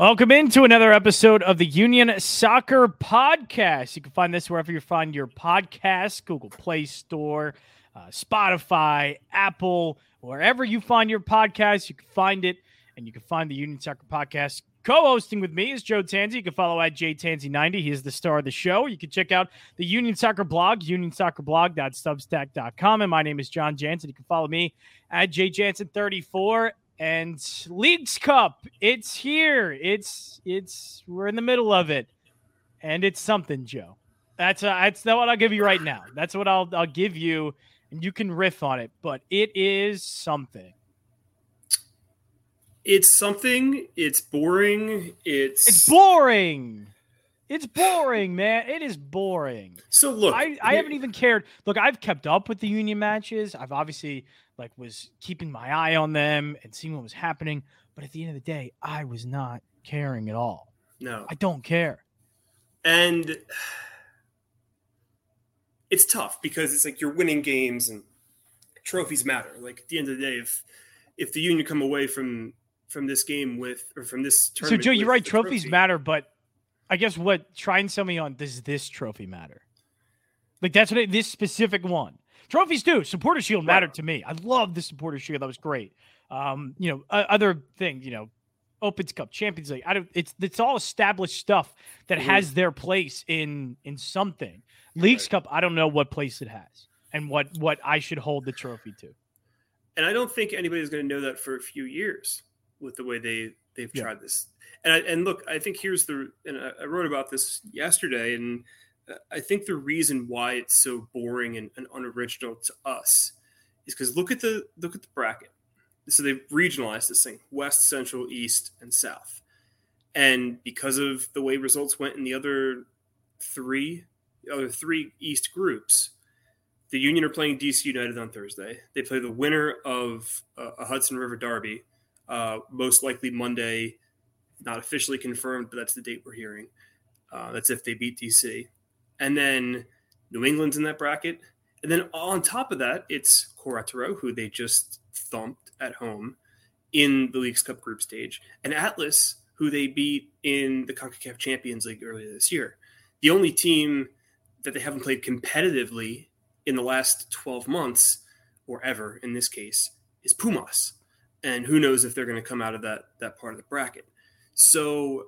Welcome into another episode of the Union Soccer Podcast. You can find this wherever you find your podcast, Google Play Store, uh, Spotify, Apple, wherever you find your podcast, you can find it. And you can find the Union Soccer Podcast. Co-hosting with me is Joe Tansey. You can follow at jtansey90. He is the star of the show. You can check out the Union Soccer blog, unionsoccerblog.substack.com. And my name is Jon Jansen. You can follow me at jjansen34 and Leagues Cup, it's here. It's it's we're in the middle of it, and it's something, Joe. That's uh, that's not what I'll give you right now. That's what I'll I'll give you, and you can riff on it. But it is something. It's something. It's boring. It's it's boring. It's boring, man. It is boring. So look, I, I haven't even cared. Look, I've kept up with the union matches. I've obviously like was keeping my eye on them and seeing what was happening. But at the end of the day, I was not caring at all. No, I don't care. And it's tough because it's like you're winning games and trophies matter. Like at the end of the day, if if the union come away from from this game with or from this tournament, so Joe, you're right. Trophies trophy, matter, but I guess what try and sell me on does this trophy matter? Like that's what it, this specific one. Trophies do. Supporter Shield mattered to me. I love the Supporter Shield. That was great. Um, you know, uh, other things, you know, Opens Cup, Champions League. I don't. It's it's all established stuff that has their place in in something. Leagues right. Cup. I don't know what place it has and what what I should hold the trophy to. And I don't think anybody's going to know that for a few years with the way they they've yeah. tried this. And I, and look, I think here's the and I wrote about this yesterday, and I think the reason why it's so boring and, and unoriginal to us is because look at the look at the bracket. So they've regionalized this thing: West, Central, East, and South. And because of the way results went in the other three, the other three East groups, the Union are playing DC United on Thursday. They play the winner of uh, a Hudson River Derby, uh, most likely Monday. Not officially confirmed, but that's the date we're hearing. Uh, that's if they beat DC and then New England's in that bracket. And then on top of that, it's Querétaro, who they just thumped at home in the Leagues Cup group stage, and Atlas, who they beat in the CONCACAF Champions League earlier this year. The only team that they haven't played competitively in the last 12 months, or ever in this case, is Pumas. And who knows if they're going to come out of that that part of the bracket. So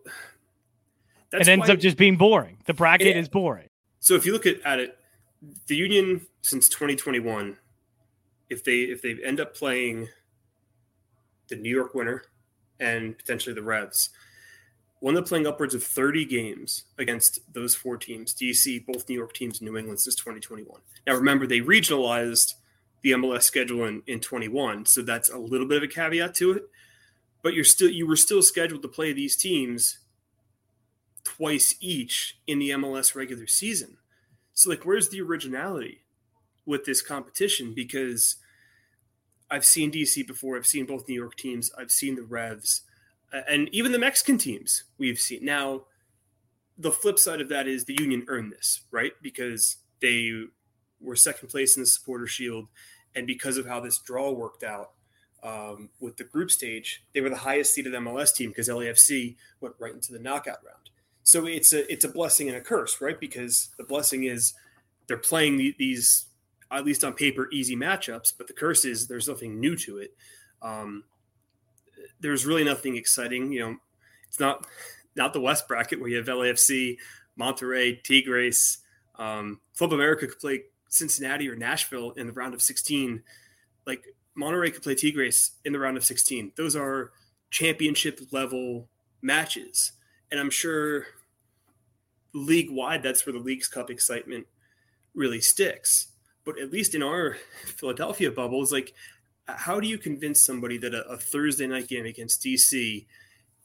it ends up just being boring. The bracket it, is boring. So if you look at, at it, the Union since 2021, if they if they end up playing the New York winner and potentially the Revs, one up playing upwards of 30 games against those four teams, DC, both New York teams, New England since 2021. Now remember they regionalized the MLS schedule in, in 21, so that's a little bit of a caveat to it. But you're still you were still scheduled to play these teams twice each in the MLS regular season. So, like, where's the originality with this competition? Because I've seen DC before, I've seen both New York teams, I've seen the Revs, and even the Mexican teams we've seen. Now, the flip side of that is the Union earned this, right? Because they were second place in the Supporter Shield, and because of how this draw worked out, um, with the group stage, they were the highest seeded MLS team because LAFC went right into the knockout round. So it's a it's a blessing and a curse, right? Because the blessing is they're playing the, these at least on paper easy matchups, but the curse is there's nothing new to it. Um, there's really nothing exciting. You know, it's not not the West bracket where you have LAFC, Monterrey, Tigres, um, Club America could play Cincinnati or Nashville in the round of 16. Like Monterrey could play Tigres in the round of 16. Those are championship level matches and I'm sure league wide, that's where the Leagues Cup excitement really sticks. But at least in our Philadelphia bubble, is like, how do you convince somebody that a, a, Thursday night game against DC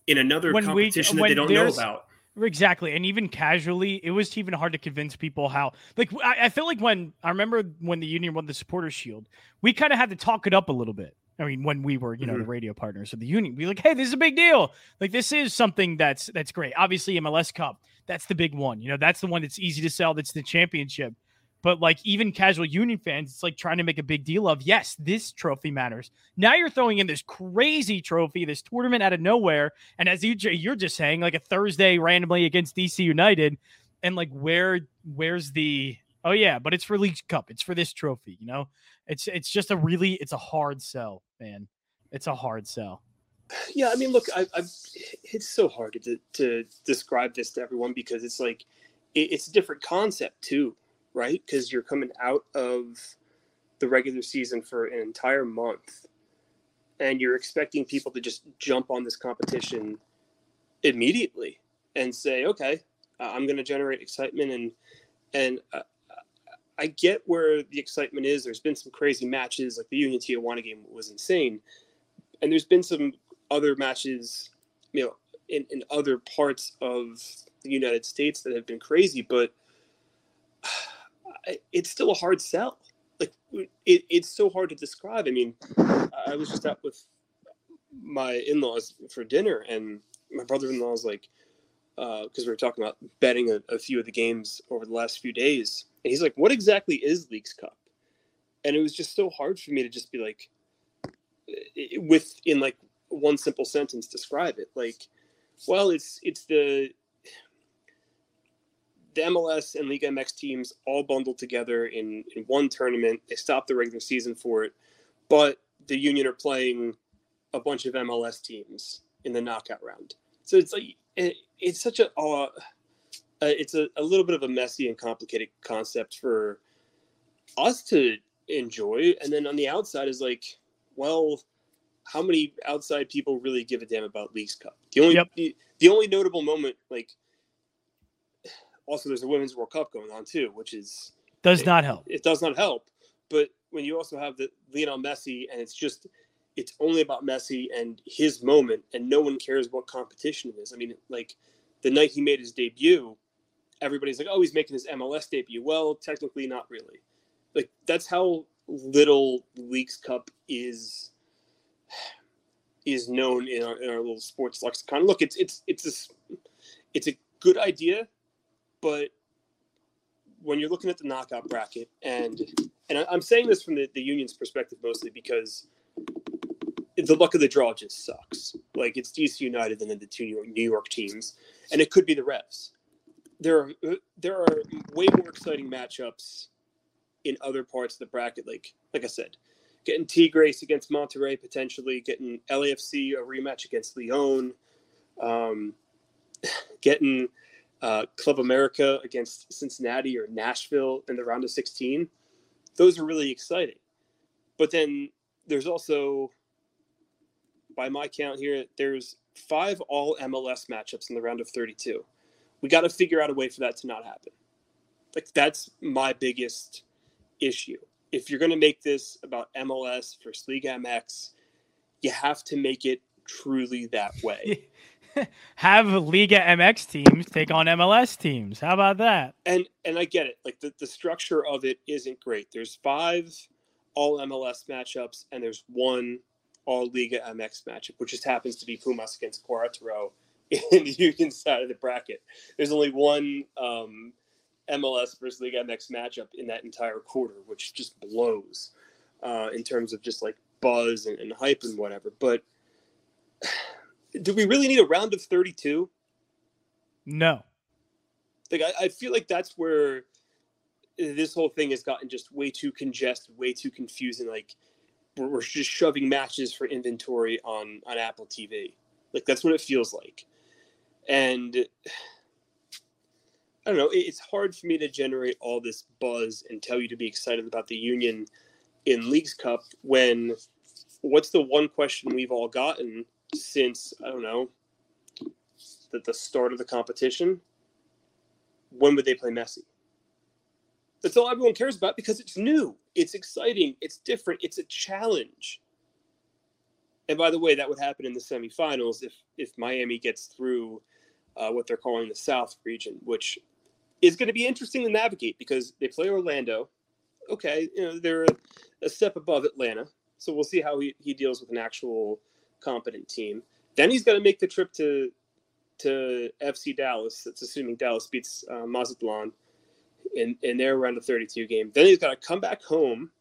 in another when competition we, that they don't know about? Exactly. And even casually, it was even hard to convince people how, like, I, I feel like when I remember when the Union won the Supporters Shield, we kind of had to talk it up a little bit. I mean, when we were, you know, mm-hmm. the radio partners of the union, we like, hey, this is a big deal. Like, this is something that's that's great. Obviously, MLS Cup, that's the big one. You know, that's the one that's easy to sell. That's the championship. But like even casual Union fans, it's like trying to make a big deal of yes, this trophy matters. Now you're throwing in this crazy trophy, this tournament out of nowhere, and as you you're just saying, like a Thursday randomly against DC United, and like where where's the oh yeah, but it's for League Cup, it's for this trophy, you know? It's it's just a really it's a hard sell, man. It's a hard sell. Yeah, I mean, look, I, I've, it's so hard to to describe this to everyone because it's like it, it's a different concept too, right? Because you're coming out of the regular season for an entire month, and you're expecting people to just jump on this competition immediately and say, "Okay, I'm going to generate excitement," and and uh, I get where the excitement is. There's been some crazy matches, like the Union Tijuana game was insane, and there's been some other matches, you know, in, in other parts of the United States that have been crazy, but it's still a hard sell. Like it, it's so hard to describe. I mean, I was just out with my in-laws for dinner, and my brother-in-law's like, because uh, we were talking about betting a, a, few of the games over the last few days, and he's like, "What exactly is Leagues Cup?" And it was just so hard for me to just be like, with in like one simple sentence describe it. Like, well, it's it's the the MLS and Liga MX teams all bundled together in, in one tournament. They stopped the regular season for it, but the Union are playing a bunch of MLS teams in the knockout round. So it's like it, it's such a uh, uh, it's a, a little bit of a messy and complicated concept for us to enjoy, and then on the outside is like, well, how many outside people really give a damn about Leagues Cup? The only yep. the, the only notable moment, like also there's a women's World Cup going on too, which is does not help. It does not help. But when you also have the Lionel Messi and it's just it's only about Messi and his moment and no one cares what competition it is. I mean, like the night he made his debut, everybody's like, "Oh, he's making his MLS debut." Well, technically not really. Like that's how little Leagues Cup is is known in our, in our little sports lexicon. Look, it's it's it's a, it's a good idea, but when you're looking at the knockout bracket, and and I'm saying this from the, the union's perspective mostly because the luck of the draw just sucks. Like it's DC United and then the two New York, New York teams, and it could be the Revs. There are there are way more exciting matchups in other parts of the bracket. Like like I said, getting Tigres against Monterrey potentially, getting LAFC a rematch against Lyon, um, getting uh, Club America against Cincinnati or Nashville in the round of 16. Those are really exciting. But then there's also, by my count here, there's five all MLS matchups in the round of 32. We got to figure out a way for that to not happen. Like that's my biggest issue if you're going to make this about MLS versus Liga MX, you have to make it truly that way. have Liga MX teams take on MLS teams. How about that? And and I get it. Like the, the structure of it isn't great. There's five all MLS matchups and there's one all Liga MX matchup, which just happens to be Pumas against Querétaro in the Union side of the bracket. There's only one um, MLS versus Liga MX matchup in that entire quarter, which just blows uh, in terms of just like buzz and, and hype and whatever. But do we really need a round of 32? No. Like I, I feel like that's where this whole thing has gotten just way too congested, way too confusing. Like we're, we're just shoving matches for inventory on on Apple TV. Like that's what it feels like. And I don't know. It's hard for me to generate all this buzz and tell you to be excited about the Union in Leagues Cup when what's the one question we've all gotten since I don't know that the start of the competition? When would they play Messi? That's all everyone cares about because it's new, it's exciting, it's different, it's a challenge. And by the way, that would happen in the semifinals if if Miami gets through uh, what they're calling the South region, which is going to be interesting to navigate because they play Orlando. Okay, you know they're a, step above Atlanta, so we'll see how he, he deals with an actual competent team. Then he's got to make the trip to to FC Dallas. That's assuming Dallas beats uh, Mazatlan. in in their round of 32 game. Then he's got to come back home,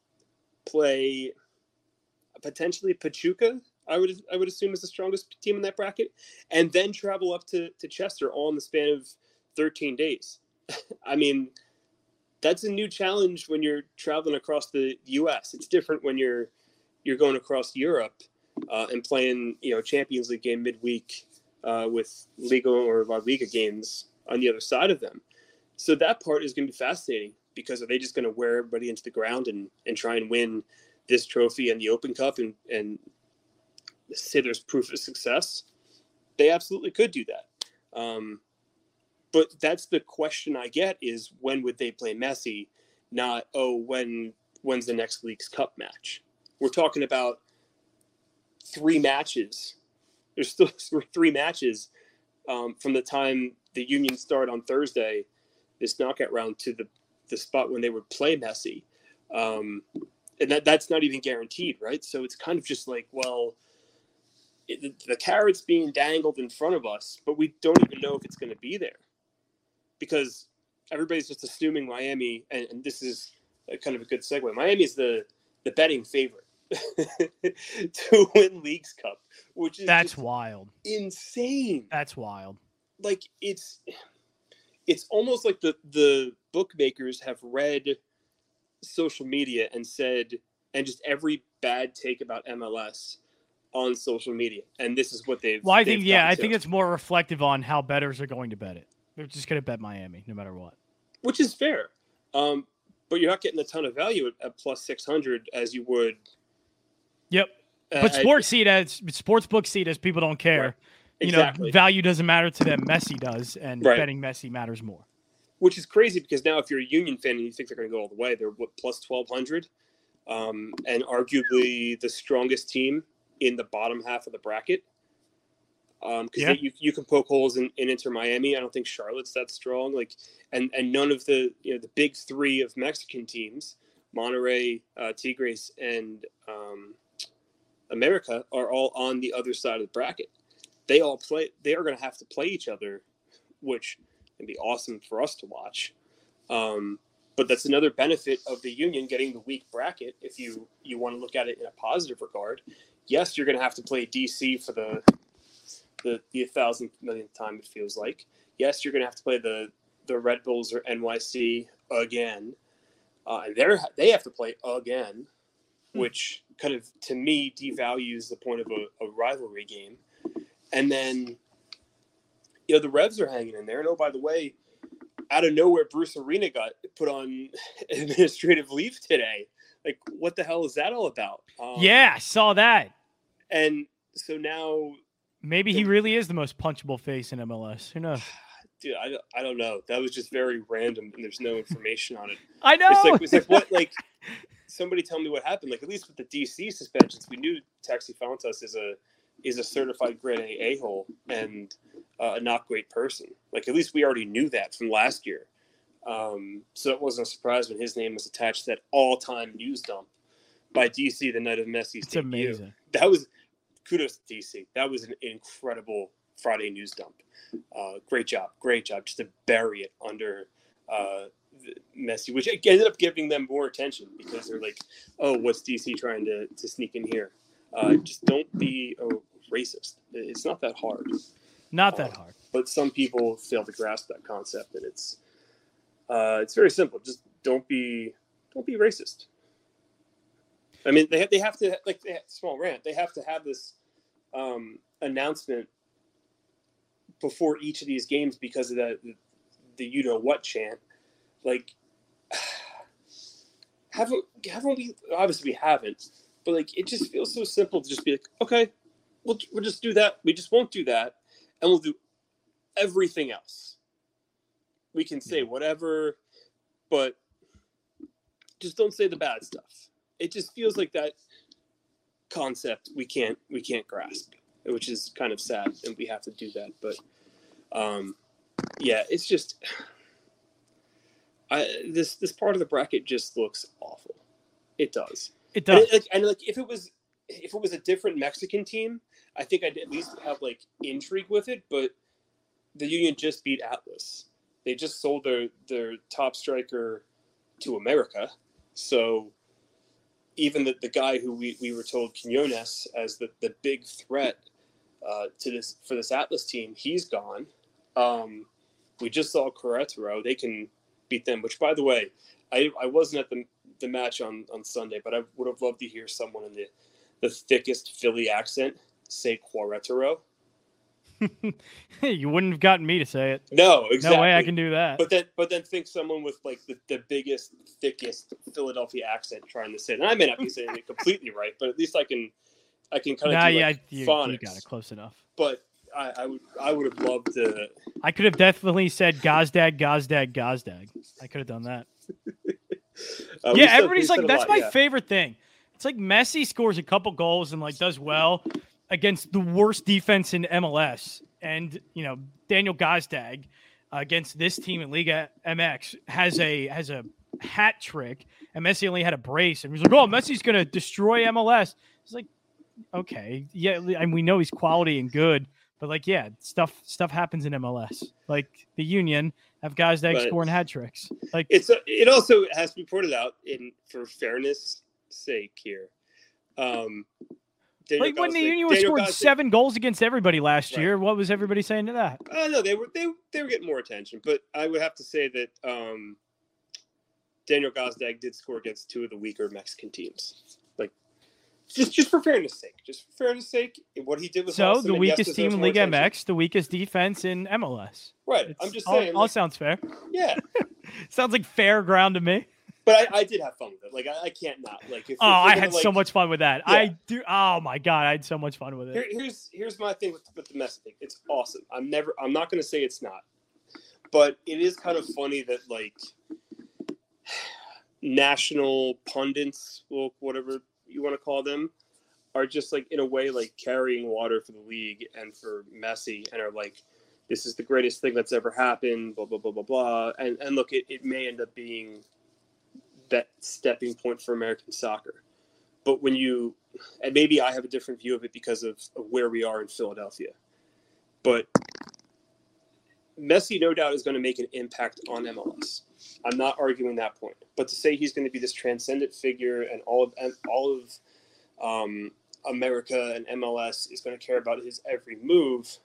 play potentially Pachuca. I would I would assume is the strongest team in that bracket, and then travel up to to Chester all in the span of 13 days. I mean, that's a new challenge when you're traveling across the U.S. It's different when you're you're going across Europe uh, and playing you know Champions League game midweek uh, with Liga or La Liga games on the other side of them. So that part is going to be fascinating because are they just going to wear everybody into the ground and, and try and win this trophy and the Open Cup and, and say there's proof of success? They absolutely could do that. Um, but that's the question I get is when would they play Messi? Not oh when when's the next Leagues Cup match? We're talking about three matches. There's still three matches um, from the time the Union start on Thursday, this knockout round to the the spot when they would play Messi, um, and that that's not even guaranteed, right? So it's kind of just like, well, it, the, the carrot's being dangled in front of us, but we don't even know if it's going to be there because everybody's just assuming Miami, and, and this is a, kind of a good segue. Miami is the the betting favorite to win Leagues Cup, which is that's wild, insane. That's wild. Like it's it's almost like the the bookmakers have read social media and said and just every bad take about MLS on social media, and this is what they've. Well, I they've think yeah, I to. think it's more reflective on how betters are going to bet it. They're just going to bet Miami no matter what. which is fair. Um, but you're not getting a ton of value at, at plus six hundred as you would. Yep. uh, But sports see it as sports book see it as people don't care. Right. You exactly. know, value doesn't matter to them. Messi does, and Right. betting Messi matters more. which is crazy because now if you're a Union fan and you think they're going to go all the way, they're what, plus twelve hundred, um, and arguably the strongest team in the bottom half of the bracket. Because Yeah. you, you can poke holes in, in Inter Miami. I don't think Charlotte's that strong. Like, and and none of the you know the big three of Mexican teams, Monterrey, uh, Tigres, and um, America, are all on the other side of the bracket. They all play. They are going to have to play each other, which can be awesome for us to watch. Um, but that's another benefit of the union getting the weak bracket. If you you want to look at it in a positive regard, yes, you're going to have to play DC for the the the thousandth millionth time. It feels like yes, you're going to have to play the the Red Bulls or NYC again, uh, and they they have to play again, Hmm. which kind of to me devalues the point of a, a rivalry game. And then you know the Revs are hanging in there. And oh, by the way, out of nowhere, Bruce Arena got put on administrative leave today. Like, what the hell is that all about? Um, yeah, I saw that. And so now, Maybe he really is the most punchable face in MLS. Who knows? dude, I, don't- I don't know. That was just very random, and there's no information on it. I know. It's like, it's like what? Like, somebody tell me what happened. Like, at least with the DC suspensions, we knew Taxi Fountas is a is a certified grade A a hole and uh, a not great person. Like, at least we already knew that from last year. Um, so it wasn't a surprise when his name was attached to that all time news dump by DC the night of Messi's it's debut. amazing. That was kudos to DC. That was an incredible Friday news dump. Uh, great job, great job, just to bury it under uh, Messi, which ended up giving them more attention because they're like, "Oh, what's DC trying to, to sneak in here?" Uh, just don't be a racist. It's not that hard, Not that hard. but some people fail to grasp that concept, and it's uh, it's very simple. Just don't be don't be racist. I mean, they have, they have to like they have, small rant. They have to have this um, announcement before each of these games because of the the you know what chant. Like, haven't haven't we? Obviously, we haven't. But like, it just feels so simple to just be like, okay, we'll we'll just do that. We just won't do that, and we'll do everything else. We can say whatever, but just don't say the bad stuff. It just feels like that concept we can't we can't grasp, which is kind of sad, and we have to do that. But um, yeah, it's just I this this part of the bracket just looks awful. It does. It And, does. it- like, and like if it was if it was a different Mexican team, I think I'd at least have like intrigue with it. But the Union just beat Atlas, they just sold their their top striker to America. So even the, the guy who we, we were told Quinones as the, the big threat uh, to this for this Atlas team, he's gone. Um, we just saw Querétaro. They can beat them, which by the way, I, I wasn't at the, the match on, on Sunday, but I would have loved to hear someone in the, the thickest Philly accent say Querétaro. you wouldn't have gotten me to say it. No, exactly. No way I can do that. But then, but then think someone with like the, the biggest, thickest Philadelphia accent trying to say it. And I may not be saying it completely right, but at least I can, I can kind of nah, do yeah, like you, you got it close enough. But I, I would, I would have loved to. I could have definitely said Gazdag, Gazdag, Gazdag. I could have done that. Uh, yeah, everybody's said like, that's lot, my yeah. favorite thing. It's like Messi scores a couple goals and like does well against the worst defense in MLS, and you know Daniel Gazdag uh, against this team in Liga MX has a has a hat trick, and Messi only had a brace, and he's like, oh, Messi's gonna destroy MLS. It's like, okay, yeah, and we know he's quality and good. But like, yeah, stuff stuff happens in MLS. Like the Union have guys that But- scoring hat tricks. Like It's a, it also has to be pointed out in for fairness sake here. Um, Daniel Like when the Union was scoring seven goals against everybody last Right. year, what was everybody saying to that? Uh, no, they were they they were getting more attention, but I would have to say that um, Daniel Gazdag did score against two of the weaker Mexican teams. Like just just for fairness sake, just for fairness sake, what he did was So awesome, the and yes, weakest team in Liga attention. MX, the weakest defense in MLS. Right, It's I'm just all, saying. all like, sounds fair. yeah, Sounds like fair ground to me. But I, I did have fun with it. Like I, I can't not. Like if, Oh, if I had so much fun with that. Yeah. I do. Oh my god, I had so much fun with Here, it. here's here's my thing with, with the mess thing. It's awesome. I'm never. I'm not going to say it's not, but it is kind of funny that like national pundits, well, whatever you want to call them, are just like in a way like carrying water for the league and for Messi, and are like, this is the greatest thing that's ever happened. Blah blah blah blah blah. And and look, it, it may end up being that stepping point for American soccer. But when you and maybe I have a different view of it because of, of where we are in Philadelphia. But Messi, no doubt, is going to make an impact on MLS. I'm not arguing that point. But to say he's going to be this transcendent figure and all of all of um, America and MLS is going to care about his every move,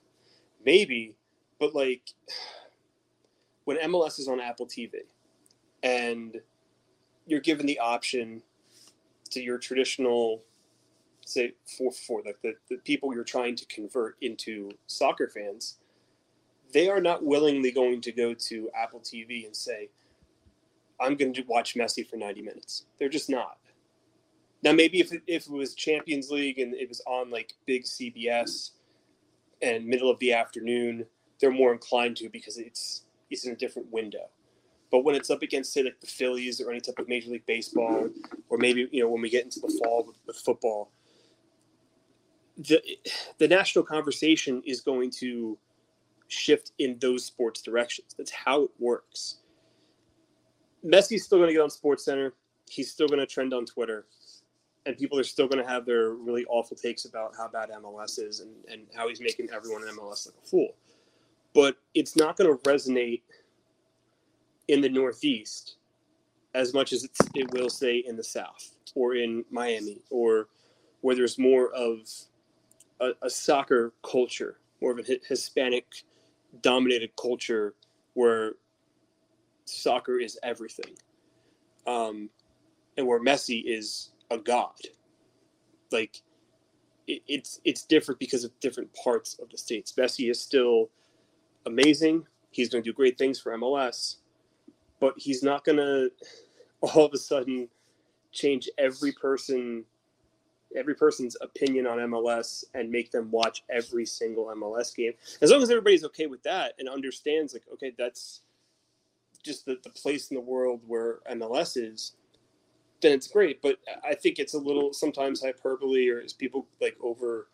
maybe. But like when MLS is on Apple TV and you're given the option to your traditional say for for like the, the people you're trying to convert into soccer fans they are not willingly going to go to apple tv and say i'm going to watch messi for 90 minutes. They're just not. Now maybe if it, if it was champions league and it was on like big cbs and middle of the afternoon they're more inclined to because it's it's in a different window but when it's up against say like the phillies or any type of major league baseball or maybe you know when we get into the fall with, with football the the national conversation is going to shift in those sports directions. That's how it works. Messi's still going to get on sports center. He's still going to trend on twitter. And people are still going to have their really awful takes about how bad mls is and, and how he's making everyone in mls like a fool. But it's not going to resonate in the northeast as much as it will say in the south or in miami or where there's more of a, a soccer culture more of a hispanic dominated culture where soccer is everything um, and where messi is a god. Like it, it's it's different because of different parts of the states. Messi is still amazing. He's going to do great things for mls but he's not going to all of a sudden change every person every person's opinion on MLS and make them watch every single MLS game. As long as everybody's okay with that and understands like okay that's just the, the place in the world where MLS is, then it's great. But I think it's a little sometimes hyperbole or as people like over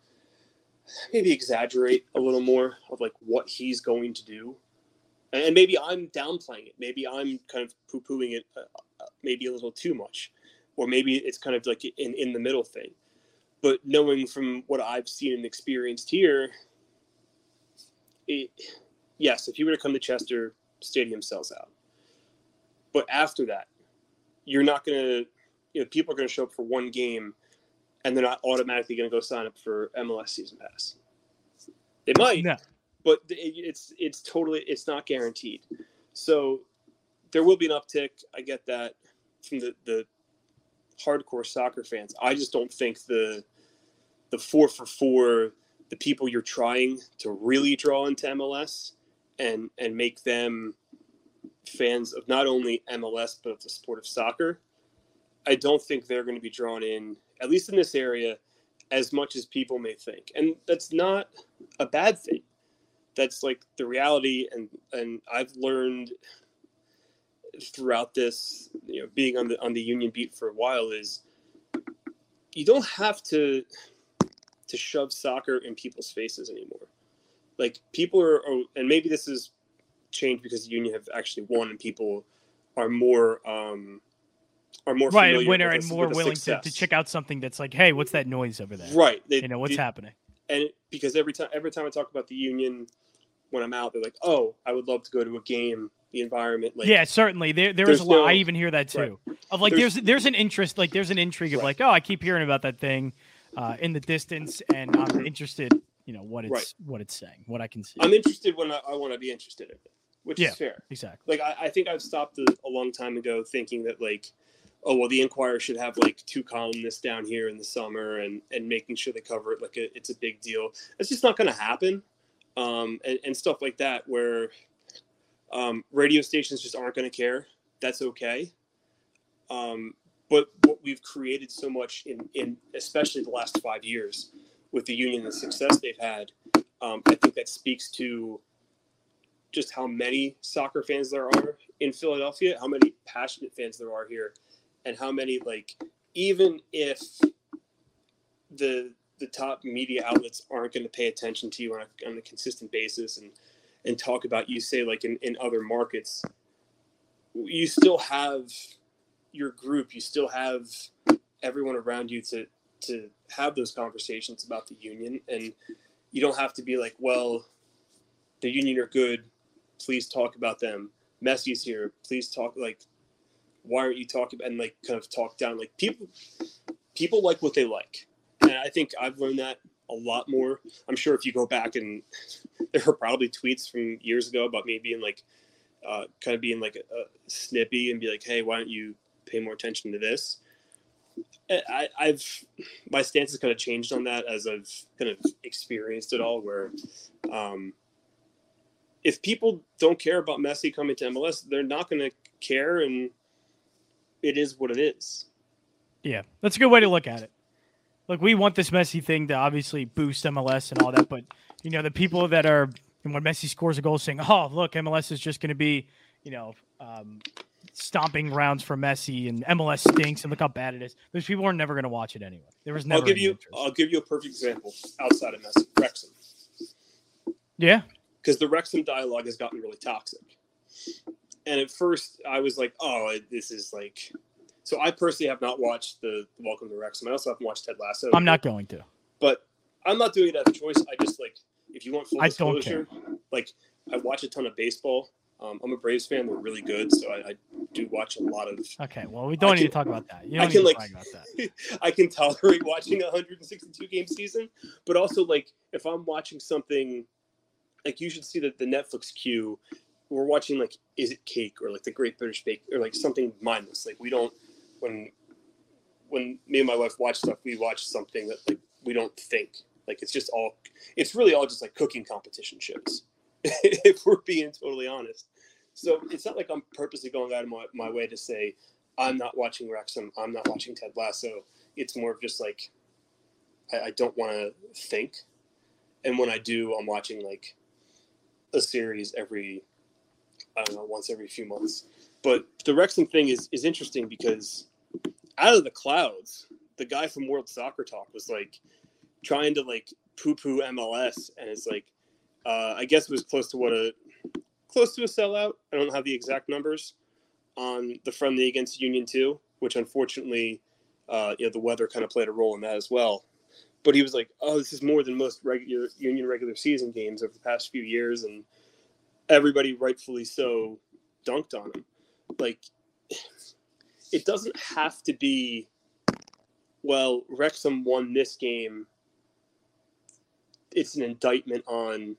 maybe exaggerate a little more of like what he's going to do. And maybe I'm downplaying it. Maybe I'm kind of poo pooing it uh, uh, maybe a little too much. Or maybe it's kind of like in, in the middle thing. But knowing from what I've seen and experienced here, it, yes, if you were to come to Chester stadium sells out. But after that, you're not going to, you know, people are going to show up for one game and they're not automatically going to go sign up for MLS season pass. They might, no. But it's it's totally it's not guaranteed. So there will be an uptick. I get that from the the hardcore soccer fans. I just don't think the the four for four, the people you're trying to really draw into MLS and and make them fans of not only MLS but of the sport of soccer. I don't think they're going to be drawn in, at least in this area, as much as people may think. And that's not a bad thing. That's like the reality and and I've learned throughout this, you know, being on the on the union beat for a while is you don't have to to shove soccer in people's faces anymore. Like people are, are and maybe this has changed because the union have actually won and people are more um are more right a winner and more willing to, to check out something that's like hey what's that noise over there? Right they, you know what's happening? And because every time every time i talk about the union when i'm out they're like oh i would love to go to a game the environment. Like, yeah, certainly. There, there's a lot. No, I even hear that too. Right. Of like, there's, there's, there's an interest, like there's an intrigue of right. like, oh, I keep hearing about that thing uh, in the distance, and I'm interested. You know what it's right. what it's saying, what I can see. I'm interested when I, I want to be interested in it, which yeah, is fair. Exactly. Like I, I think I've stopped a, a long time ago thinking that like oh well the Inquirer should have like two columnists down here in the summer and and making sure they cover it like a, it's a big deal it's just not going to happen um and, and stuff like that where um, radio stations just aren't going to care. That's okay. Um, but what we've created so much in, in especially the last five years with the union and the success they've had, um, I think that speaks to just how many soccer fans there are in Philadelphia, how many passionate fans there are here, and how many like even if the the top media outlets aren't going to pay attention to you on a, on a consistent basis and and talk about you say like in, in other markets. You still have your group you still have everyone around you to to have those conversations about the union and you don't have to be like well the union are good please talk about them. Messi's here please talk like why aren't you talking about and like kind of talk down like people people like what they like and i think i've learned that a lot more. I'm sure if you go back and there are probably tweets from years ago about me being like, uh, kind of being like a, a, snippy and be like, hey, why don't you pay more attention to this? I, I've my stance has kind of changed on that as I've kind of experienced it all. Where um, if people don't care about Messi coming to MLS, they're not going to care, and it is what it is. Yeah, that's a good way to look at it look, we want this Messi thing to obviously boost MLS and all that, but you know, the people that are when Messi scores a goal saying, "Oh, look, MLS is just going to be, you know, um, stomping rounds for Messi and MLS stinks and look how bad it is." Those people are never going to watch it anyway. There was never. I'll give you. Interest. I'll give you a perfect example outside of Messi, Wrexham. Yeah, because the Wrexham dialogue has gotten really toxic. And at first, I was like, "Oh, this is like so I personally have not watched the Welcome to Wrexham. I also haven't watched Ted Lasso. I'm not going to. But I'm not doing it as a choice. I just like if you want full I disclosure, like I watch a ton of baseball. Um, I'm a Braves fan. They're really good, so I, I, do watch a lot of. Okay, well, we don't I need can, to talk about that. You don't I can like, I can tolerate watching a 162 game season, but also like if I'm watching something, like you should see that the Netflix queue. We're watching like Is It Cake or like The Great British Bake or like something mindless. Like we don't when when me and my wife watch stuff, we watch something that like we don't think. Like it's just all it's really all just like cooking competition shows. if we're being totally honest. So it's not like I'm purposely going out of my, my way to say I'm not watching Wrexham, I'm not watching Ted Lasso. It's more of just like I, I don't want to think. And when I do, I'm watching like a series every I don't know, once every few months. But the Wrexham thing is is interesting because out of the clouds, the guy from World Soccer Talk was like trying to like poo poo MLS, and it's like uh, I guess it was close to what a close to a sellout. I don't have the exact numbers on the friendly against Union Two, which unfortunately, uh, you know, the weather kind of played a role in that as well. But he was like, "Oh, this is more than most regular Union regular season games over the past few years," and everybody rightfully so dunked on him. Like it doesn't have to be well, Wrexham won this game. It's an indictment on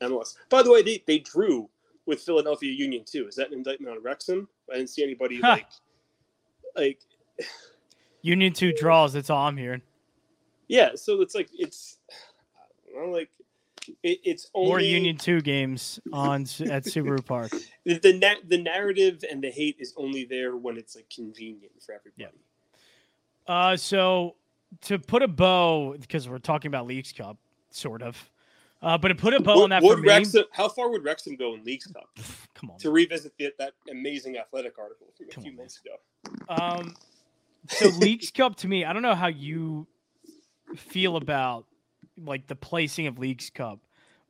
MLS. By the way, they, they drew with Philadelphia Union too. Is that an indictment on Wrexham? I didn't see anybody huh. like like Union two draws. That's all I'm hearing. Yeah, so it's like it's I don't know, like it, it's only more Union two games on at Subaru Park. The the, na- the narrative and the hate is only there when it's like convenient for everybody. Yeah. Uh, so to put a bow because we're talking about Leagues Cup, sort of. Uh, but to put a bow would, on that would for Wrexham, me, how far would Wrexham go in Leagues Cup? Come on, to revisit the, that amazing athletic article from a Come few on, months ago. Um, so Leagues Cup to me, I don't know how you feel about like the placing of Leagues Cup.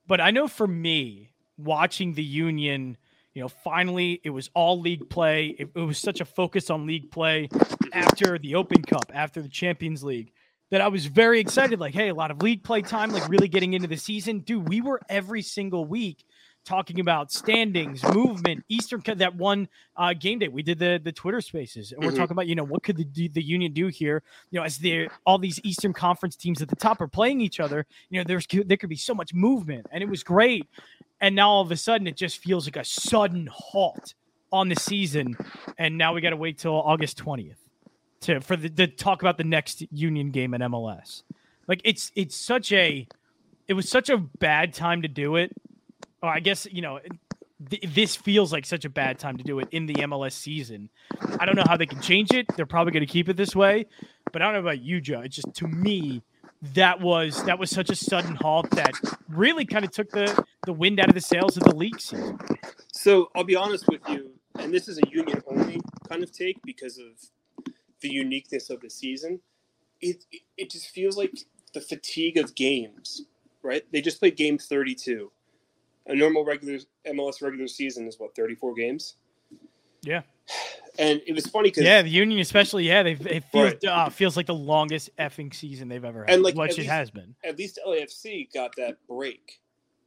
But I know for me, watching the Union, you know, finally it was all league play. It, it was such a focus on league play after the Open Cup, after the Champions League, that I was very excited. Like, hey, a lot of league play time, like really getting into the season. Dude, we were every single week talking about standings, movement, Eastern that one uh, game day. We did the the Twitter Spaces, and we're mm-hmm. talking about you know what could the the Union do here? You know, as the all these Eastern Conference teams at the top are playing each other, you know, there's there could be so much movement, and it was great. And now all of a sudden, it just feels like a sudden halt on the season, and now we got to wait till August twentieth to for the to talk about the next Union game in MLS. Like it's it's such a it was such a bad time to do it oh, I guess you know th- this feels like such a bad time to do it in the MLS season. I don't know how they can change it. They're probably going to keep it this way, but I don't know about you, Joe. It's just to me that was that was such a sudden halt that really kind of took the the wind out of the sails of the league season. So I'll be honest with you, and this is a union only kind of take because of the uniqueness of the season. It it just feels like the fatigue of games, right? They just played game 32 a normal regular MLS regular season is what 34 games. Yeah. And it was funny because yeah, the Union especially yeah, they it feels right. uh, feels like the longest effing season they've ever had, and like which it least, has been. At least LAFC got that break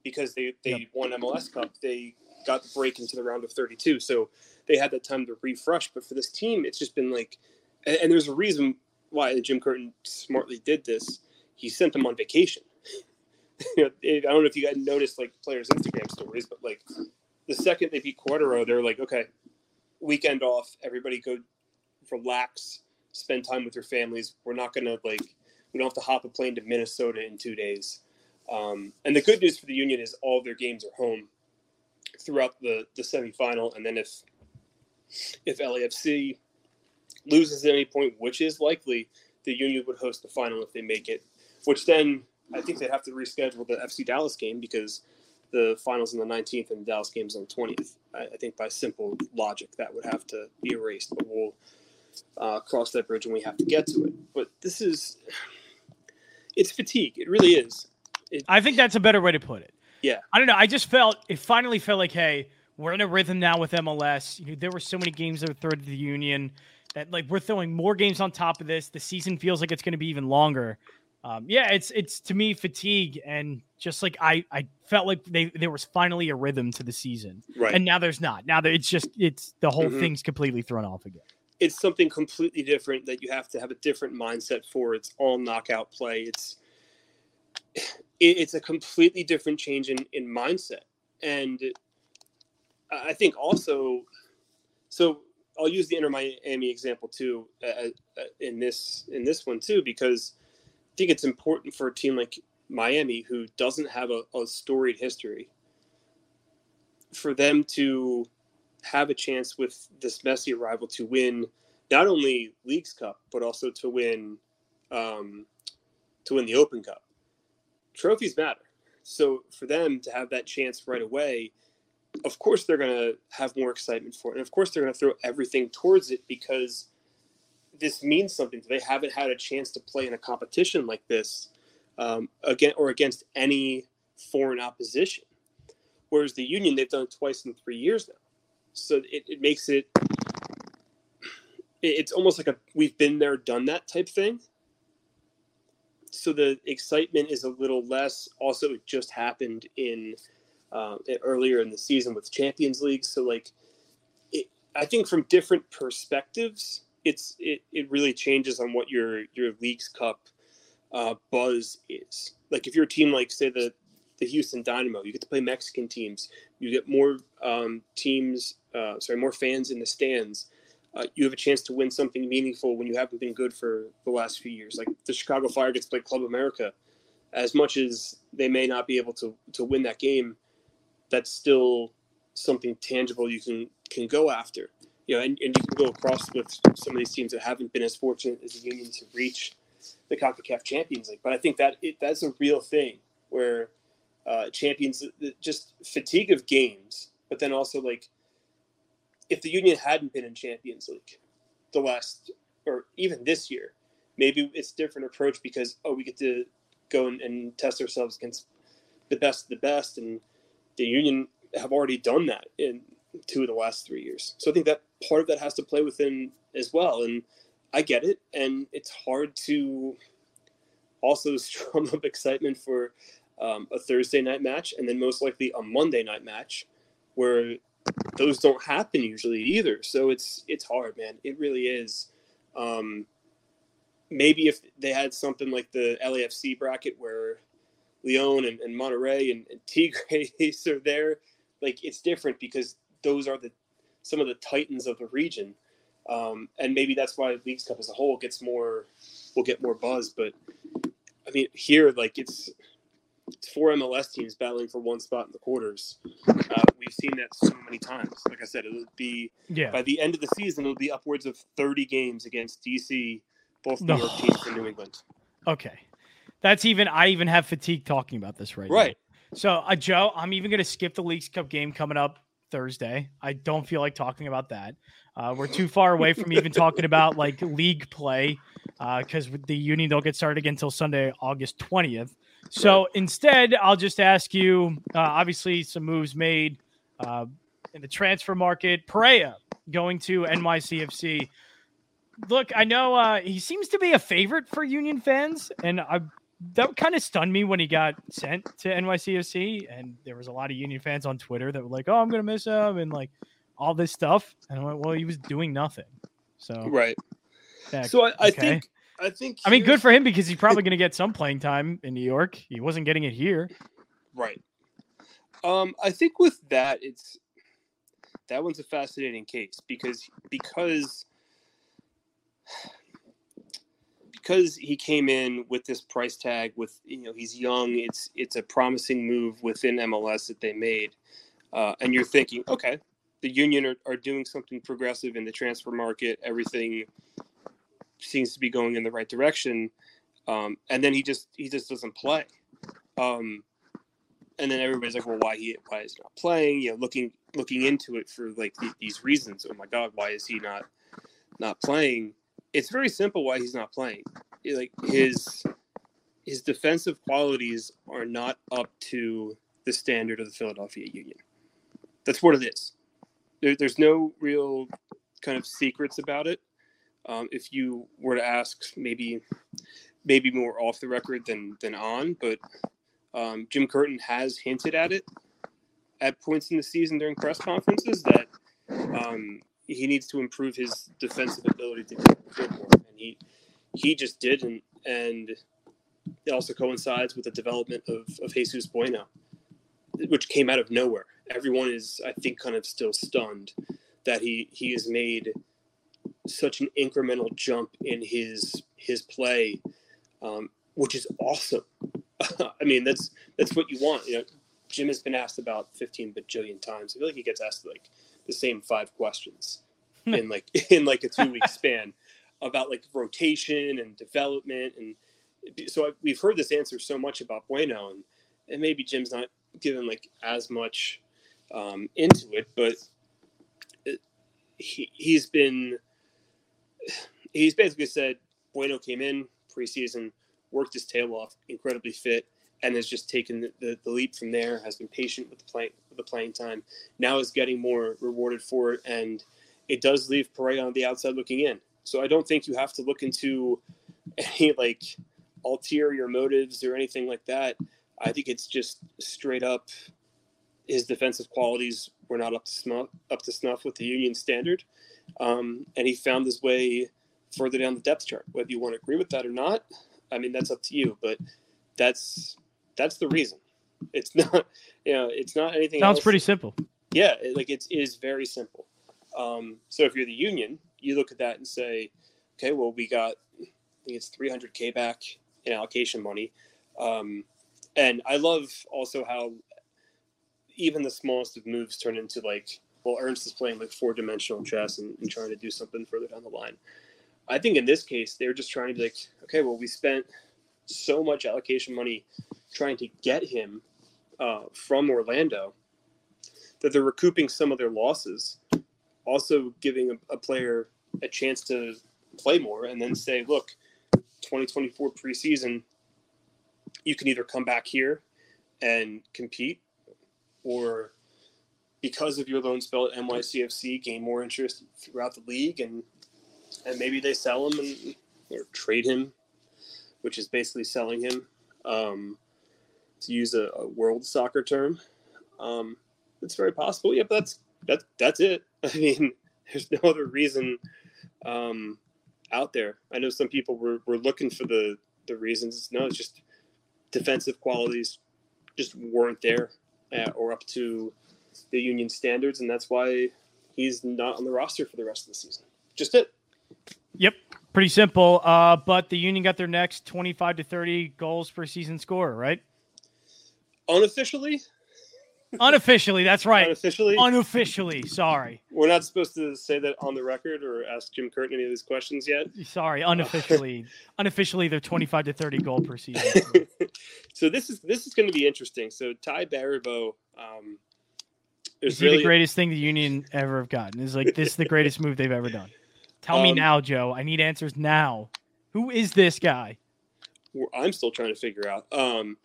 because they they yep. won MLS Cup. They got the break into the round of 32, so they had that time to refresh. But for this team, it's just been like, and, and there's a reason why Jim Curtin smartly did this. He sent them on vacation you know, I don't know if you guys noticed like players' Instagram stories, but like the second they beat Querétaro, they're like, okay, weekend off, everybody go relax, spend time with your families. We're not gonna like, we don't have to hop a plane to Minnesota in two days. Um, and the good news for the Union is all their games are home throughout the the semifinal, and then if if LAFC loses at any point, which is likely, the Union would host the final if they make it, which then I think they'd have to reschedule the FC Dallas game because the finals on the 19th and the Dallas game's on the 20th. I, I, think by simple logic that would have to be erased, but we'll uh, cross that bridge when we have to get to it. But this is, it's fatigue. It really is. It, I think that's a better way to put it. Yeah. I don't know. I just felt, it finally felt like, hey, we're in a rhythm now with MLS. You know, there were so many games that were third to the Union that like we're throwing more games on top of this. The season feels like it's going to be even longer um, yeah, it's it's to me fatigue and just like I I felt like they there was finally a rhythm to the season, right? And now there's not. Now that it's just it's the whole mm-hmm. thing's completely thrown off again. It's something completely different that you have to have a different mindset for. It's all knockout play. It's it, it's a completely different change in in mindset, and I think also so. I'll use the Inter Miami example too uh, uh, in this in this one too because think it's important for a team like Miami, who doesn't have a, a storied history, for them to have a chance with this Messi arrival to win not only Leagues Cup but also to win um, to win the Open Cup. Trophies matter, so for them to have that chance right away, of course they're going to have more excitement for it, and of course they're going to throw everything towards it because this means something. They haven't had a chance to play in a competition like this um, again or against any foreign opposition. Whereas the Union, they've done it twice in three years now, so it, it makes it it's almost like a we've been there, done that type thing. So the excitement is a little less. Also, it just happened in uh, earlier in the season with Champions League. So like, it, I think from different perspectives, it's it, it really changes on what your your Leagues Cup uh, buzz is. Like if you're a team like say the the Houston Dynamo, you get to play Mexican teams. You get more um, teams, uh, sorry, more fans in the stands. Uh, you have a chance to win something meaningful when you haven't been good for the last few years. Like the Chicago Fire gets to play Club America. As much as they may not be able to to win that game, that's still something tangible you can can go after. You know, and, and you can go across with some of these teams that haven't been as fortunate as the Union to reach the CONCACAF Champions League. But I think that it, that's a real thing where uh, champions just fatigue of games, but then also like if the Union hadn't been in Champions League the last or even this year, maybe it's different approach because oh we get to go and, and test ourselves against the best of the best, and the Union have already done that in two of the last three years. So I think that part of that has to play within as well, and I get it, and it's hard to also strum up excitement for um, a Thursday night match and then most likely a Monday night match where those don't happen usually either. So it's it's hard, man. It really is. Um, maybe if they had something like the LAFC bracket where Leon and, and Monterrey and, and Tigres are there, like it's different because those are the some of the titans of the region. Um, and maybe that's why Leagues Cup as a whole gets more will get more buzz. But I mean, here like it's it's four MLS teams battling for one spot in the quarters. Uh, we've seen that so many times. Like I said, it'll be yeah. by the end of the season, it'll be upwards of 30 games against DC, both New York teams and New England. Okay, that's even. I even have fatigue talking about this right. Right. Now. So, uh, Joe, I'm even going to skip the Leagues Cup game coming up Thursday. I don't feel like talking about that. Uh, we're too far away from even talking about like league play because uh, the Union don't get started again until Sunday, August 20th. So instead, I'll just ask you uh, obviously, some moves made uh, in the transfer market. Perea going to NYCFC. Look, I know uh, he seems to be a favorite for Union fans, and I, that kind of stunned me when he got sent to NYCFC. And there was a lot of Union fans on Twitter that were like, "Oh, I'm gonna miss him," and like all this stuff. And I went, "Well, he was doing nothing." So right. So I, I okay. think I think. I mean, good for him because he's probably going to get some playing time in New York. He wasn't getting it here. Right. Um, I think with that, it's that one's a fascinating case because because because he came in with this price tag with you know he's young it's it's a promising move within MLS that they made uh, and you're thinking okay the union are, are doing something progressive in the transfer market everything seems to be going in the right direction. Um, and then he just he just doesn't play. Um, and then everybody's like, well, why he why is he not playing? You know, looking looking into it for like th- these reasons. Oh my God, why is he not not playing? It's very simple why he's not playing. Like his his defensive qualities are not up to the standard of the Philadelphia Union. That's what it is. There, there's no real kind of secrets about it. Um, if you were to ask, maybe maybe more off the record than than on, but um, Jim Curtin has hinted at it at points in the season during press conferences that um, he needs to improve his defensive ability to football, and he he just didn't, and it also coincides with the development of, of Jesus Bueno, which came out of nowhere. Everyone is, I think, kind of still stunned that he he has made such an incremental jump in his his play, um, which is awesome. I mean, that's that's what you want. You know, Jim has been asked about 15 bajillion times. I feel like he gets asked like the same five questions hmm. in like in like a two week span about like rotation and development and so I, we've heard this answer so much about Bueno and, and maybe Jim's not given like as much um, into it, but it, he he's been he's basically said Bueno came in preseason, worked his tail off, incredibly fit, and has just taken the, the, the, leap from there. Has been patient with the play the playing time. Now is getting more rewarded for it, and it does leave Perea on the outside looking in. So I don't think you have to look into any like ulterior motives or anything like that. I think it's just straight up his defensive qualities were not up to snuff, up to snuff with the Union standard, um, and he found his way further down the depth chart. Whether you want to agree with that or not, I mean that's up to you. But that's that's the reason. It's not you know it's not anything. Sounds else. pretty simple. Yeah, it, like it's, it is very simple. Um, so if you're the Union, you look at that and say, okay, well we got I think it's 300k back in allocation money. Um, and I love also how even the smallest of moves turn into like, well, Ernst is playing like four dimensional chess and, and, trying to do something further down the line. I think in this case, they're just trying to be like, okay, well, we spent so much allocation money trying to get him uh, from Orlando that they're recouping some of their losses, also giving a, a player a chance to play more and then say, look, 2024 preseason, you can either come back here and compete or because of your loan spell at NYCFC gain more interest throughout the league and and maybe they sell him and or trade him, which is basically selling him, um, to use a, a, world soccer term. Um, it's very possible. But that's that's that's it. I mean, there's no other reason um, out there. I know some people were, were looking for the the reasons. No, it's just defensive qualities just weren't there uh, or up to the union standards, and that's why he's not on the roster for the rest of the season. Just it. Yep, pretty simple. Uh, but the union got their next twenty-five to thirty goals per season score, right? Unofficially, Unofficially, that's right. Unofficially, unofficially. Sorry, we're not supposed to say that on the record or ask Jim Curtin any of these questions yet. Sorry, unofficially. unofficially, they're twenty-five to thirty goal per season. so this is this is going to be interesting. So Tai Baribo, um, is he really... the greatest thing the Union ever have gotten? Is like this is the greatest move they've ever done? Tell um, me now, Joe. I need answers now. Who is this guy? I'm still trying to figure out. Um,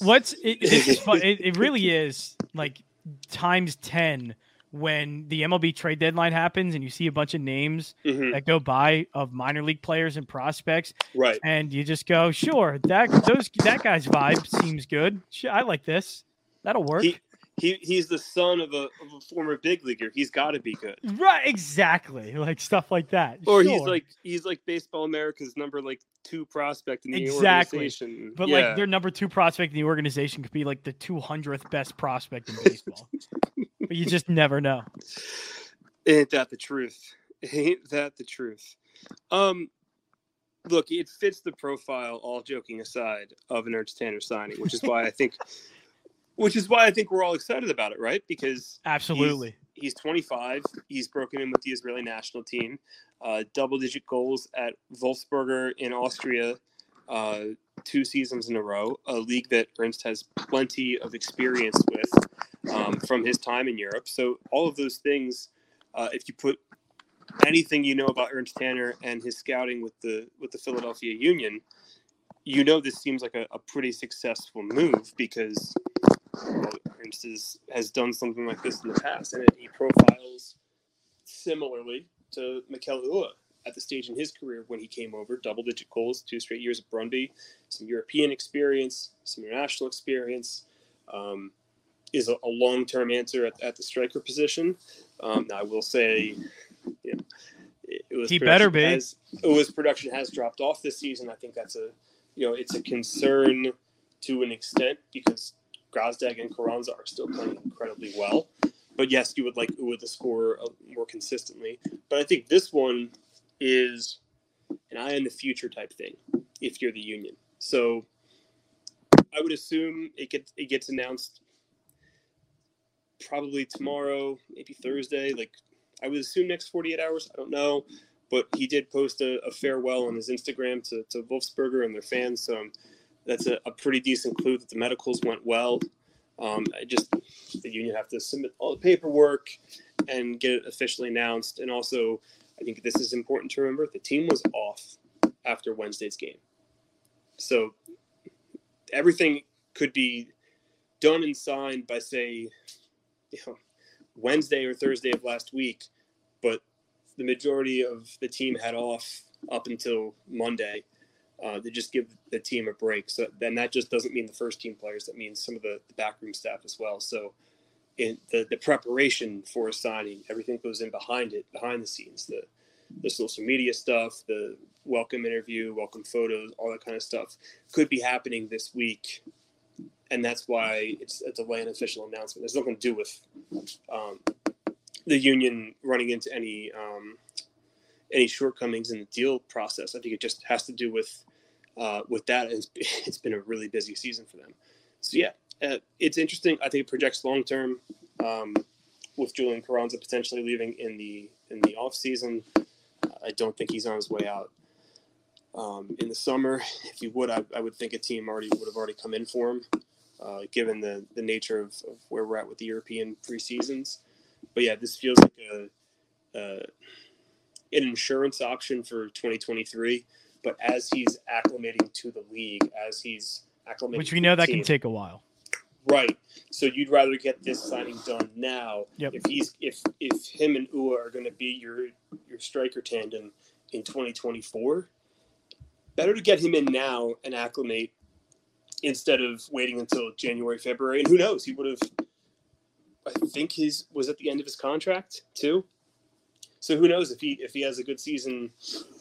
What's it, this is fun. It, it really is like times 10 when the MLB trade deadline happens and you see a bunch of names mm-hmm. that go by of minor league players and prospects. Right. And you just go, sure, that those that guy's vibe seems good. I like this. That'll work. He, he he's the son of a, of a former big leaguer. He's got to be good. Right, exactly. Like stuff like that. Or sure. he's like he's like Baseball America's number like two prospect in the exactly. organization. But yeah. like their number two prospect in the organization could be like the two hundredth best prospect in baseball. but you just never know. Ain't that the truth? Ain't that the truth? Um, look, it fits the profile. All joking aside, of an Ernst Tanner signing, which is why I think which is why I think we're all excited about it, right? Because absolutely, he's, he's 25. He's broken in with the Israeli national team, uh, double-digit goals at Wolfsberger in Austria, uh, two seasons in a row. A league that Ernst has plenty of experience with um, from his time in Europe. So all of those things, uh, if you put anything you know about Ernst Tanner and his scouting with the with the Philadelphia Union, you know this seems like a, a pretty successful move because Ernst is, has done something like this in the past, and he profiles similarly to Mikel Uhre at the stage in his career when he came over. Double digit goals, two straight years at Brøndby, some European experience, some international experience. Um, is a, a long term answer at, at, the striker position. Um, I will say, you know, it, it was he better be. Has, it was production has dropped off this season. I think that's a, you know, it's a concern to an extent because Gazdag and Carranza are still playing incredibly well. But yes, you would like Uhre to score uh, more consistently. But I think this one is an eye in the future type thing if you're the union. So I would assume it gets it gets announced probably tomorrow, maybe Thursday. Like I would assume next 48 hours. I don't know, but he did post a, a farewell on his Instagram to, to Wolfsberger and their fans. So I'm that's a, a pretty decent clue that the medicals went well. Um, I just the union have to submit all the paperwork and get it officially announced. And also, I think this is important to remember: the team was off after Wednesday's game, so everything could be done and signed by say, you know, Wednesday or Thursday of last week, but the majority of the team had off up until Monday uh, to just give the team a break. So then that just doesn't mean the first team players. That means some of the, the backroom staff as well. So in the, the preparation for a signing, everything goes in behind it, behind the scenes, the the social media stuff, the welcome interview, welcome photos, all that kind of stuff could be happening this week. And that's why it's a delay in official announcement. There's nothing to do with um, the union running into any um, any shortcomings in the deal process. I think it just has to do with uh, with that. It's, it's been a really busy season for them. So yeah, uh, it's interesting. I think it projects long term um, with Julian Carranza potentially leaving in the in the off season. I don't think he's on his way out. Um, in the summer, if he would, I, I, would think a team already would have already come in for him, uh, given the the nature of, of, where we're at with the European preseasons. But yeah, this feels like a, a an insurance option for 2023. But as he's acclimating to the league, as he's acclimating, which we know that team, can take a while. Right. So you'd rather get this signing done now. Yep. If he's if if him and Uhre are going to be your your striker tandem in 2024, better to get him in now and acclimate instead of waiting until January, February. And who knows? He would have. I think his was at the end of his contract too. So who knows if he if he has a good season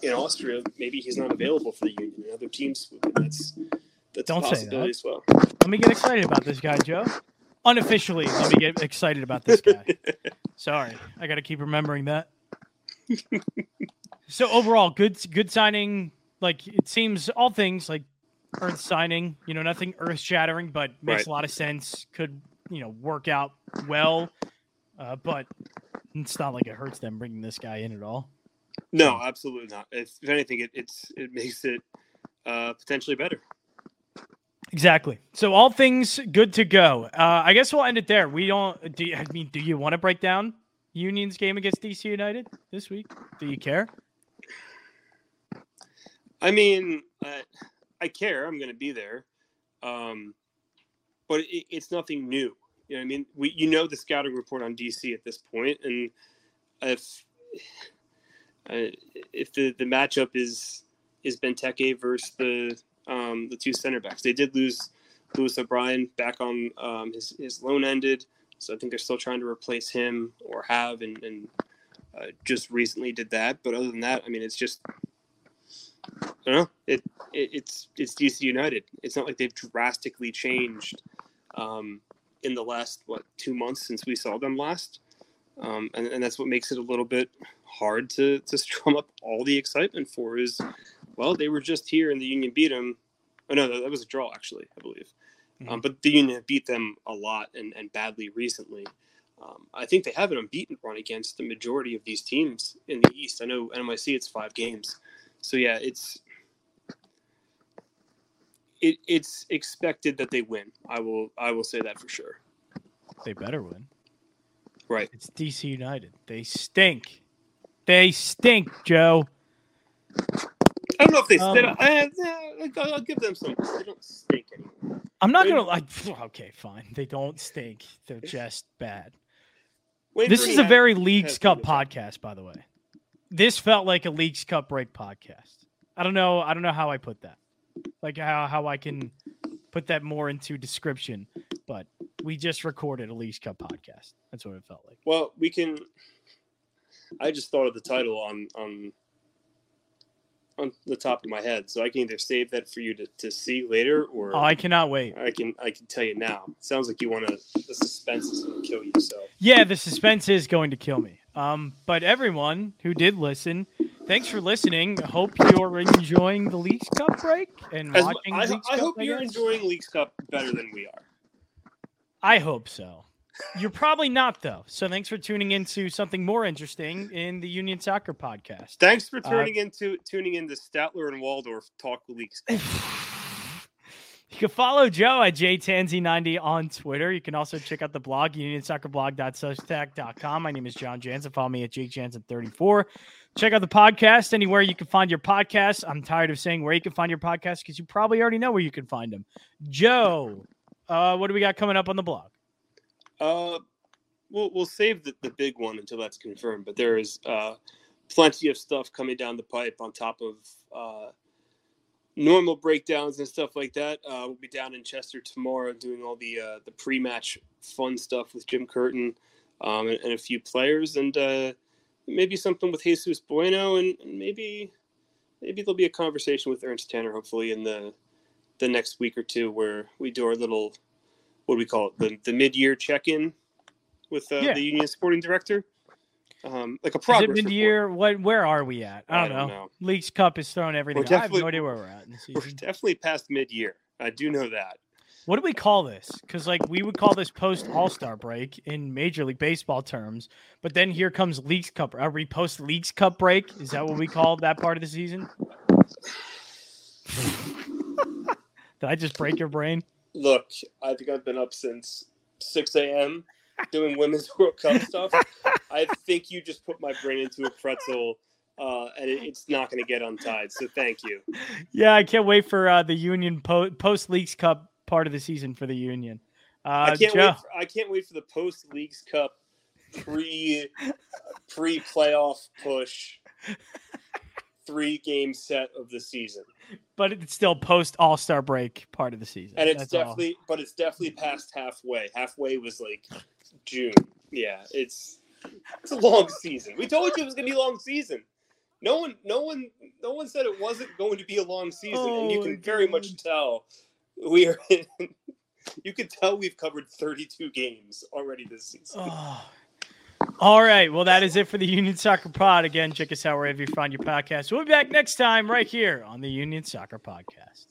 in Austria, maybe he's not available for the union. And other teams, that's that's Don't a possibility as well. Let me get excited about this guy, Joe. Unofficially, let me get excited about this guy. Sorry, I got to keep remembering that. so overall, good good signing. Like it seems, all things like earth signing. You know, nothing earth shattering, but makes Right. a lot of sense. Could you know work out well, uh, but it's not like it hurts them bringing this guy in at all. No, absolutely not. If, if anything, it, it's it makes it uh, potentially better. Exactly. So all things good to go. Uh, I guess we'll end it there. We don't. Do you, I mean, do you want to break down Union's game against DC United this week? Do you care? I mean, I, I care. I'm going to be there, um, but it, it's nothing new. You know, I mean, we you know the scouting report on DC at this point, and if uh, if the the matchup is is Benteke versus the um, the two center backs, they did lose Lewis O'Brien back on um, his his loan ended, so I think they're still trying to replace him or have, and, and uh, just recently did that. But other than that, I mean, it's just I don't know. It, it it's it's DC United. It's not like they've drastically changed um, in the last what two months since we saw them last, um, and, and that's what makes it a little bit hard to to strum up all the excitement for. Is well, they were just here and the Union beat them. Oh no, that was a draw actually, I believe. Um, but the Union beat them a lot and, and badly recently. Um, I think they have an unbeaten run against the majority of these teams in the East. I know NYC it's five games, so yeah, it's it, it's expected that they win. I will I will say that for sure. They better win. Right. It's DC United. They stink. They stink, Joe. I don't know if they. Um, they don't- eh, eh, I'll, I'll give them some. They don't stink anymore. I'm not Wait. gonna like. Okay, fine. They don't stink. They're just bad. Wayne This is a very Leagues Cup podcast, by the way. This felt like a Leagues Cup break podcast. I don't know. I don't know how I put that. Like how how I can put that more into description. But we just recorded a Leagues Cup podcast. That's what it felt like. Well, we can. I just thought of the title on on on the top of my head, so I can either save that for you to, to see later, or Oh, I cannot wait. I can I can tell you now. sounds like you want to. The suspense is going to kill you. So Yeah, the suspense is going to kill me. Um, but everyone who did listen, thanks for listening. Hope you're enjoying the Leagues Cup break and As- watching. I, Leagues I Cup, hope you're enjoying Leagues Cup better than we are. I hope so. You're probably not though. So thanks for tuning into something more interesting in the Union Soccer Podcast. Thanks for Uh, tuning into tuning into Statler and Waldorf talk Leagues. You can follow Joe at jtansey90 on Twitter. You can also check out the blog, unionsoccerblog.substack.com. My name is Jon Jansen. Follow me at jakejansen34. Check out the podcast anywhere you can find your podcast. I'm tired of saying where you can find your podcast because you probably already know where you can find them. Joe, uh, what do we got coming up on the blog? Uh, we'll we'll save the, the big one until that's confirmed. But there is uh, plenty of stuff coming down the pipe on top of uh, normal breakdowns and stuff like that. Uh, we'll be down in Chester tomorrow doing all the uh, the pre-match fun stuff with Jim Curtin um, and, and, a few players, and uh, maybe something with Jesus Bueno, and, and, maybe maybe there'll be a conversation with Ernst Tanner hopefully in the the next week or two where we do our little what do we call it the, the mid-year check-in with uh, yeah. the union sporting director um, like a progress. Is it mid-year? What? Where are we at? I don't, I don't know. know. Leagues Cup is throwing everything. I have no idea where we're at. We're definitely past mid-year. I do know that. What do we call this? Because like we would call this post All Star break in Major League Baseball terms, but then here comes Leagues Cup. Are we post Leagues Cup break? Is that what we call that part of the season? Did I just break your brain? Look, I think I've been up since 6 a.m. doing Women's World Cup stuff. I think you just put my brain into a pretzel. Uh, and it, it's not going to get untied. So thank you. Yeah, I can't wait for uh, the Union po- post Leagues Cup part of the season for the Union. Uh, I can't Joe. wait. For, I can't wait for the post Leagues Cup pre pre playoff push three game set of the season. But it's still post All Star break part of the season, and it's That's definitely, all. but it's definitely past halfway. Halfway was like June. Yeah, it's it's a long season. We told you it was gonna be a long season. No one, no one, no one said it wasn't going to be a long season, oh, and you can oh, very much tell we are. In, you can tell we've covered 32 games already this season. Oh. All right. Well, that is it for the Union Soccer Pod. Again, check us out wherever you find your podcast. We'll be back next time right here on the Union Soccer Podcast.